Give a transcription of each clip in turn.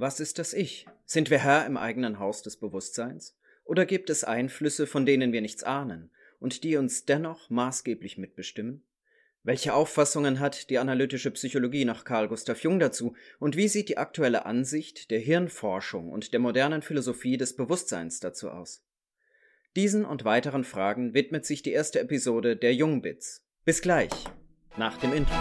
Was ist das Ich? Sind wir Herr im eigenen Haus des Bewusstseins? Oder gibt es Einflüsse, von denen wir nichts ahnen und die uns dennoch maßgeblich mitbestimmen? Welche Auffassungen hat die analytische Psychologie nach Carl Gustav Jung dazu und wie sieht die aktuelle Ansicht der Hirnforschung und der modernen Philosophie des Bewusstseins dazu aus? Diesen und weiteren Fragen widmet sich die erste Episode der Jungbits. Bis gleich, nach dem Intro.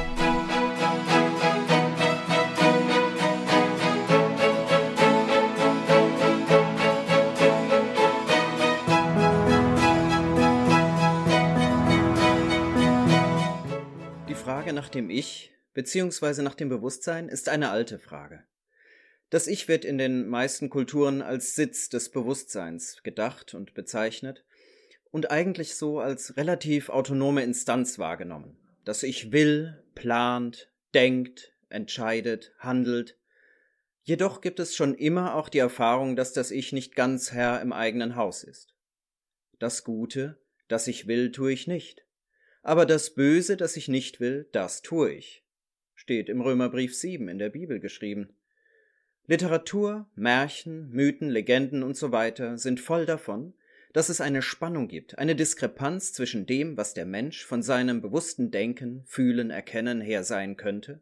Nach dem Ich bzw. nach dem Bewusstsein ist eine alte Frage. Das Ich wird in den meisten Kulturen als Sitz des Bewusstseins gedacht und bezeichnet und eigentlich so als relativ autonome Instanz wahrgenommen. Das Ich will, plant, denkt, entscheidet, handelt. Jedoch gibt es schon immer auch die Erfahrung, dass das Ich nicht ganz Herr im eigenen Haus ist. Das Gute, das ich will, tue ich nicht aber das Böse, das ich nicht will, das tue ich. Steht im Römerbrief 7 in der Bibel geschrieben. Literatur, Märchen, Mythen, Legenden und so weiter sind voll davon, dass es eine Spannung gibt, eine Diskrepanz zwischen dem, was der Mensch von seinem bewussten Denken, Fühlen, Erkennen her sein könnte,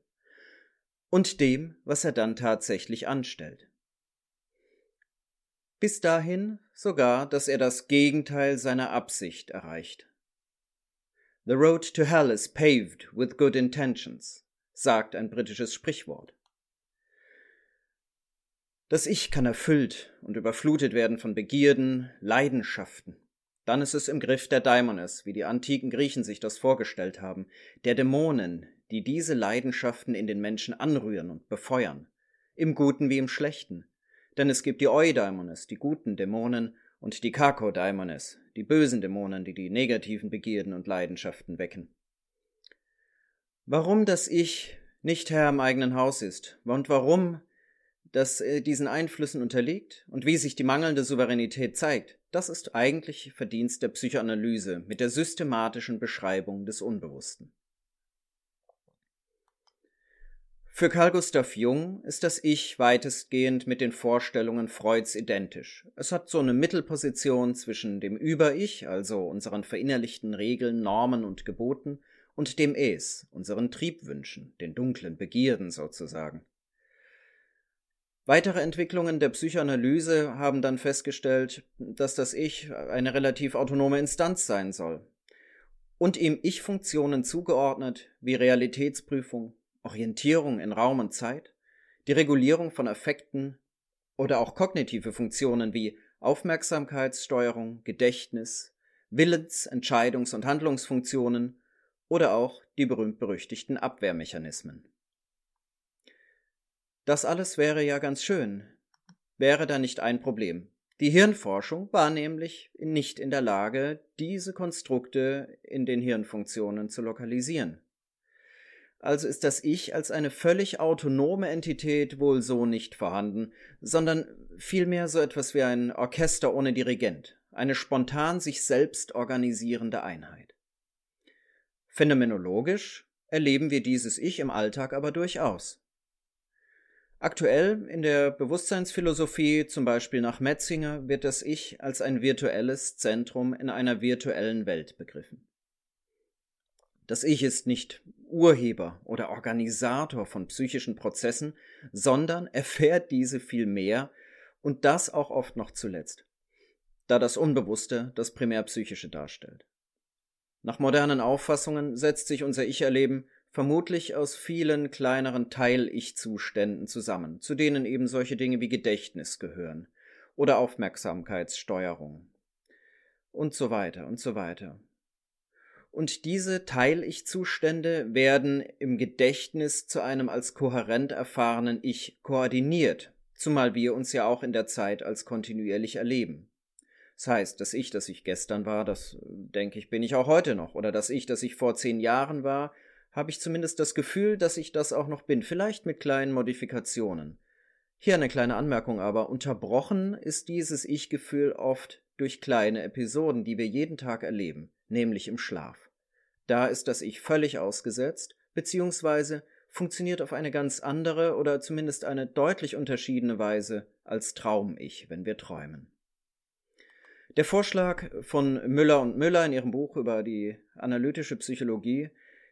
und dem, was er dann tatsächlich anstellt. Bis dahin sogar, dass er das Gegenteil seiner Absicht erreicht. The road to hell is paved with good intentions, sagt ein britisches Sprichwort. Das Ich kann erfüllt und überflutet werden von Begierden, Leidenschaften. Dann ist es im Griff der Daimones, wie die antiken Griechen sich das vorgestellt haben, der Dämonen, die diese Leidenschaften in den Menschen anrühren und befeuern, im Guten wie im Schlechten. Denn es gibt die Eudaimones, die guten Dämonen, und die Kakodaimones, die bösen Dämonen, die die negativen Begierden und Leidenschaften wecken. Warum das Ich nicht Herr im eigenen Haus ist und warum das äh, diesen Einflüssen unterliegt und wie sich die mangelnde Souveränität zeigt, das ist eigentlich Verdienst der Psychoanalyse mit der systematischen Beschreibung des Unbewussten. Für Carl Gustav Jung ist das Ich weitestgehend mit den Vorstellungen Freuds identisch. Es hat so eine Mittelposition zwischen dem Über-Ich, also unseren verinnerlichten Regeln, Normen und Geboten, und dem Es, unseren Triebwünschen, den dunklen Begierden sozusagen. Weitere Entwicklungen der Psychoanalyse haben dann festgestellt, dass das Ich eine relativ autonome Instanz sein soll und ihm Ich-Funktionen zugeordnet wie Realitätsprüfung, Orientierung in Raum und Zeit, die Regulierung von Affekten oder auch kognitive Funktionen wie Aufmerksamkeitssteuerung, Gedächtnis, Willens-, Entscheidungs- und Handlungsfunktionen oder auch die berühmt-berüchtigten Abwehrmechanismen. Das alles wäre ja ganz schön, wäre da nicht ein Problem. Die Hirnforschung war nämlich nicht in der Lage, diese Konstrukte in den Hirnfunktionen zu lokalisieren. Also ist das Ich als eine völlig autonome Entität wohl so nicht vorhanden, sondern vielmehr so etwas wie ein Orchester ohne Dirigent, eine spontan sich selbst organisierende Einheit. Phänomenologisch erleben wir dieses Ich im Alltag aber durchaus. Aktuell in der Bewusstseinsphilosophie, zum Beispiel nach Metzinger, wird das Ich als ein virtuelles Zentrum in einer virtuellen Welt begriffen. Das Ich ist nicht Urheber oder Organisator von psychischen Prozessen, sondern erfährt diese viel mehr und das auch oft noch zuletzt, da das Unbewusste das Primärpsychische darstellt. Nach modernen Auffassungen setzt sich unser Ich-Erleben vermutlich aus vielen kleineren Teil-Ich-Zuständen zusammen, zu denen eben solche Dinge wie Gedächtnis gehören oder Aufmerksamkeitssteuerung und so weiter und so weiter und diese Teil-Ich-Zustände werden im Gedächtnis zu einem als kohärent erfahrenen Ich koordiniert, zumal wir uns ja auch in der Zeit als kontinuierlich erleben. Das heißt, das Ich, das ich gestern war, das denke ich, bin ich auch heute noch, oder das Ich, das ich vor zehn Jahren war, habe ich zumindest das Gefühl, dass ich das auch noch bin, vielleicht mit kleinen Modifikationen. Hier eine kleine Anmerkung aber, unterbrochen ist dieses Ich-Gefühl oft durch kleine Episoden, die wir jeden Tag erleben, nämlich im Schlaf. Da ist das Ich völlig ausgesetzt, beziehungsweise funktioniert auf eine ganz andere oder zumindest eine deutlich unterschiedene Weise als Traum-Ich, wenn wir träumen. Der Vorschlag von Müller und Müller in ihrem Buch über die analytische Psychologie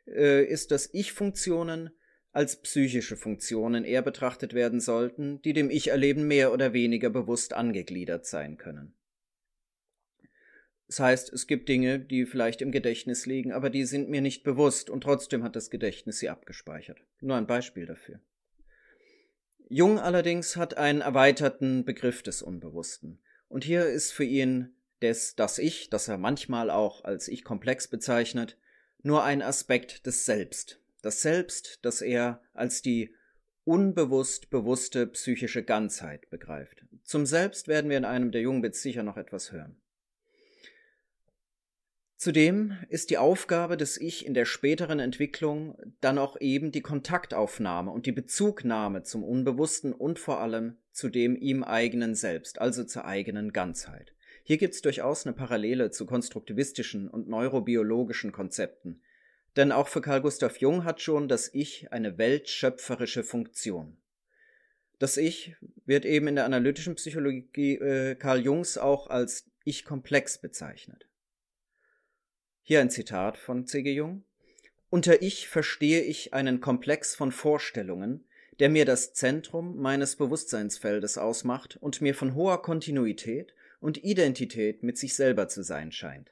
äh, ist, dass Ich-Funktionen als psychische Funktionen eher betrachtet werden sollten, die dem Ich-Erleben mehr oder weniger bewusst angegliedert sein können. Das heißt, es gibt Dinge, die vielleicht im Gedächtnis liegen, aber die sind mir nicht bewusst und trotzdem hat das Gedächtnis sie abgespeichert. Nur ein Beispiel dafür. Jung allerdings hat einen erweiterten Begriff des Unbewussten. Und hier ist für ihn des, das Ich, das er manchmal auch als Ich-Komplex bezeichnet, nur ein Aspekt des Selbst. Das Selbst, das er als die unbewusst bewusste psychische Ganzheit begreift. Zum Selbst werden wir in einem der Jungbits sicher noch etwas hören. Zudem ist die Aufgabe des Ich in der späteren Entwicklung dann auch eben die Kontaktaufnahme und die Bezugnahme zum Unbewussten und vor allem zu dem ihm eigenen Selbst, also zur eigenen Ganzheit. Hier gibt es durchaus eine Parallele zu konstruktivistischen und neurobiologischen Konzepten. Denn auch für Carl Gustav Jung hat schon das Ich eine weltschöpferische Funktion. Das Ich wird eben in der analytischen Psychologie äh, Carl Jungs auch als Ich-Komplex bezeichnet. Hier ein Zitat von C.G. Jung. Unter Ich verstehe ich einen Komplex von Vorstellungen, der mir das Zentrum meines Bewusstseinsfeldes ausmacht und mir von hoher Kontinuität und Identität mit sich selber zu sein scheint.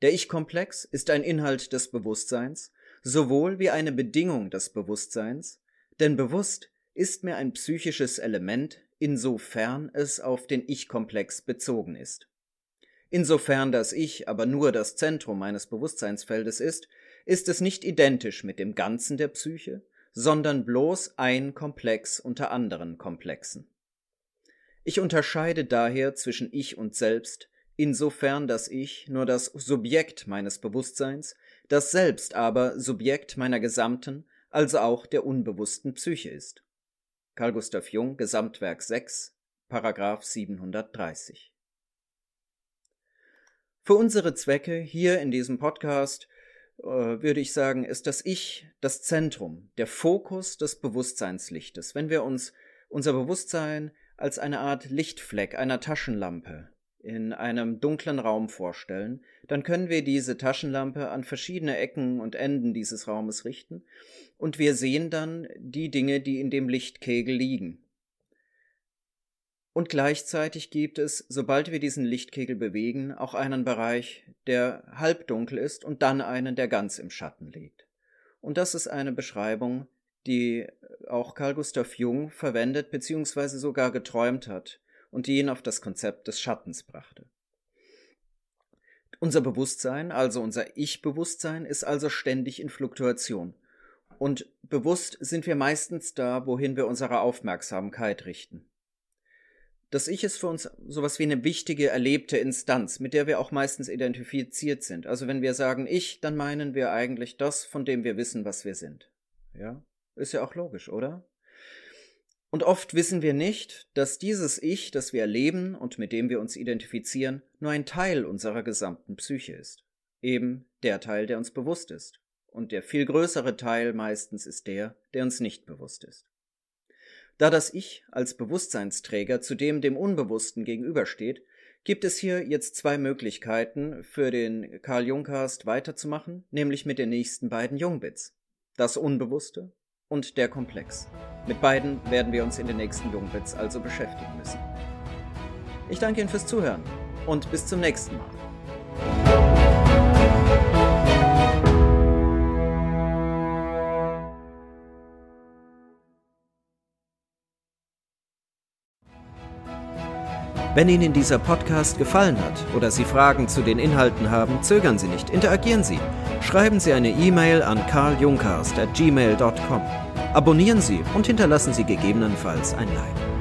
Der Ich-Komplex ist ein Inhalt des Bewusstseins, sowohl wie eine Bedingung des Bewusstseins, denn bewusst ist mir ein psychisches Element, insofern es auf den Ich-Komplex bezogen ist. Insofern das Ich aber nur das Zentrum meines Bewusstseinsfeldes ist, ist es nicht identisch mit dem Ganzen der Psyche, sondern bloß ein Komplex unter anderen Komplexen. Ich unterscheide daher zwischen Ich und Selbst, insofern das Ich nur das Subjekt meines Bewusstseins, das Selbst aber Subjekt meiner gesamten, also auch der unbewussten Psyche ist. Carl Gustav Jung, Gesamtwerk 6, Paragraph 730. Für unsere Zwecke hier in diesem Podcast äh, würde ich sagen, ist das Ich das Zentrum, der Fokus des Bewusstseinslichtes. Wenn wir uns unser Bewusstsein als eine Art Lichtfleck einer Taschenlampe in einem dunklen Raum vorstellen, dann können wir diese Taschenlampe an verschiedene Ecken und Enden dieses Raumes richten und wir sehen dann die Dinge, die in dem Lichtkegel liegen. Und gleichzeitig gibt es, sobald wir diesen Lichtkegel bewegen, auch einen Bereich, der halbdunkel ist und dann einen, der ganz im Schatten liegt. Und das ist eine Beschreibung, die auch Carl Gustav Jung verwendet bzw. sogar geträumt hat und die ihn auf das Konzept des Schattens brachte. Unser Bewusstsein, also unser Ich-Bewusstsein, ist also ständig in Fluktuation. Und bewusst sind wir meistens da, wohin wir unsere Aufmerksamkeit richten. Das Ich ist für uns sowas wie eine wichtige erlebte Instanz, mit der wir auch meistens identifiziert sind. Also wenn wir sagen Ich, dann meinen wir eigentlich das, von dem wir wissen, was wir sind. Ja? Ist ja auch logisch, oder? Und oft wissen wir nicht, dass dieses Ich, das wir erleben und mit dem wir uns identifizieren, nur ein Teil unserer gesamten Psyche ist. Eben der Teil, der uns bewusst ist. Und der viel größere Teil meistens ist der, der uns nicht bewusst ist. Da das Ich als Bewusstseinsträger zudem dem Unbewussten gegenübersteht, gibt es hier jetzt zwei Möglichkeiten für den Karl Jungcast weiterzumachen, nämlich mit den nächsten beiden Jungbits. Das Unbewusste und der Komplex. Mit beiden werden wir uns in den nächsten Jungbits also beschäftigen müssen. Ich danke Ihnen fürs Zuhören und bis zum nächsten Mal. Wenn Ihnen dieser Podcast gefallen hat oder Sie Fragen zu den Inhalten haben, zögern Sie nicht, interagieren Sie. Schreiben Sie eine E-Mail an karljungcast@gmail.com. Abonnieren Sie und hinterlassen Sie gegebenenfalls ein Like.